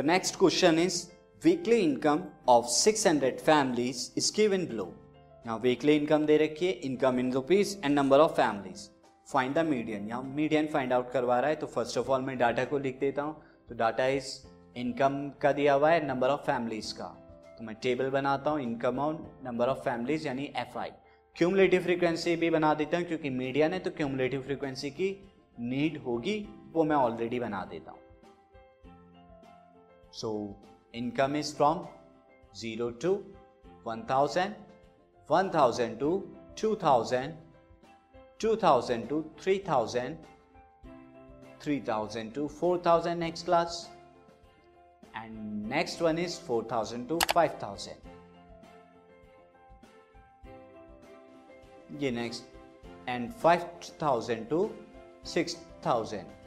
The next question is, weekly income of 600 families is given below. यहाँ weekly income दे रखी है income in rupees and number of families find the median यहाँ median find out करवा रहा है तो फ़र्स्ट ऑफ़ ऑल मैं डाटा को लिख देता हूँ। तो डाटा इज़ इनकम का दिया हुआ है नंबर ऑफ़ फैमिलीज़ का। तो मैं टेबल बनाता हूँ income on number of families यानी एफ़ आई फ्रीक्वेंसी भी बना देता हूँ, क्योंकि मीडियन है तो क्यूमलेटिव फ्रीक्वेंसी की नीड होगी, वो मैं ऑलरेडी बना देता हूँ। So income is from 0 to 1000, 1000 to 2000, 2000 to 3000, 3000 to 4000 next class and next one is 4000 to 5000. ये next and 5000 to 6000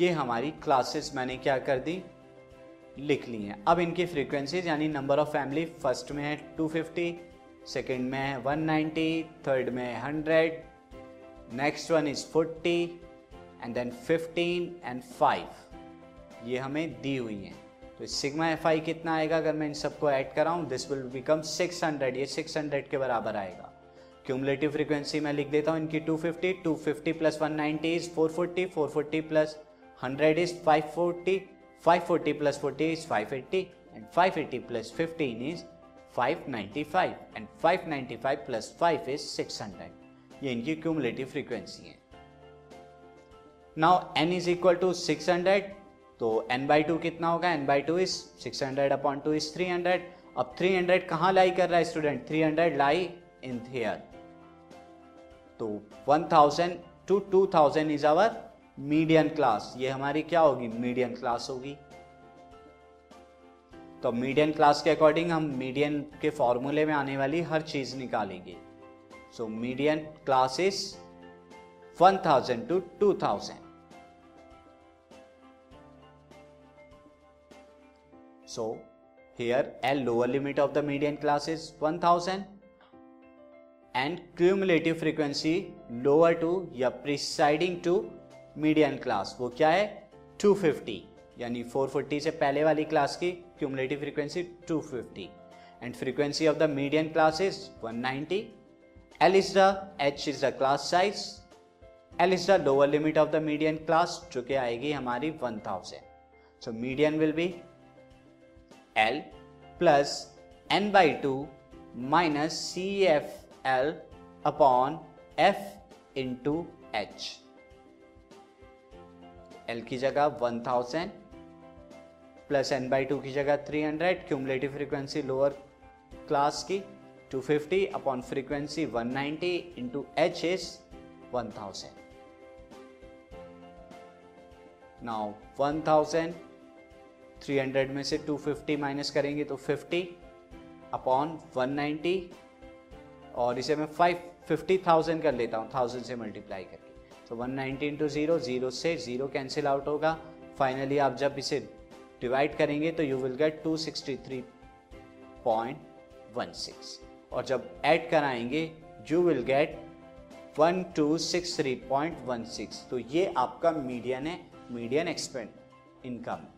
ये हमारी क्लासेस मैंने क्या कर दी? लिख ली हैं। अब इनकी फ्रीक्वेंसीज यानी नंबर ऑफ़ फैमिली फ़र्स्ट में है 250 सेकंड में है 190 थर्ड में है 100 next one is 40 and then 15 and 5 ये हमें दी हुई हैं। तो सिग्मा एफ़ आई कितना आएगा? अगर मैं इन सबको ऐड कराऊं दिस विल बिकम 600 ये 600 के बराबर आएगा। क्यूमलेटिव फ्रीक्वेंसी मैं लिख देता हूँ इनकी 250 250 plus 190 is 440 440 plus 100 is 540, 540 plus 40 is 580 and 580 plus 15 is 595 and 595 plus 5 is 600. ये इनकी क्यूमुलेटिव फ्रीक्वेंसी है। Now n is equal to 600 तो n बाई टू कितना होगा? n by two is 600 upon two is 300 अब 300 कहाँ लाई कर रहा है स्टूडेंट 300 लाई इन थियर तो 1000 to 2000 is our medium class, ये हमारी क्या होगी? मीडियम क्लास होगी। तो मीडियम क्लास के अकॉर्डिंग हम मीडियम के फॉर्मूले में आने वाली हर चीज़ निकालेंगे। So medium classes one thousand to two thousand. So here L lower limit of the medium classes one thousand. And cumulative frequency lower to या प्रिसाइडिंग टू मीडियन क्लास वो क्या है? 250 यानी 440 से पहले वाली क्लास की cumulative frequency 250 and frequency of the medium class is one L is the H is the class size L is the lower limit of the medium class जो कि आएगी हमारी 1000 so medium will be L plus N by two minus C F L upon F into H L की जगह 1000 plus N by two की जगह 300 cumulative frequency lower class की 250 upon frequency one ninety into H is one thousand now one thousand three hundred में से 250 minus करेंगे तो 50 upon 190 और इसे मैं फाइव फिफ्टी थाउज़ेंड कर लेता हूँ थाउज़ेंड से मल्टीप्लाई करके। तो 190 नाइनटी इंटू ज़ीरो ज़ीरो से ज़ीरो कैंसिल आउट होगा। फाइनली आप जब इसे डिवाइड करेंगे तो यू विल गेट 263.16 और जब ऐड कराएँगे यू विल गेट 1263.16 तो ये आपका मीडियन है median expand income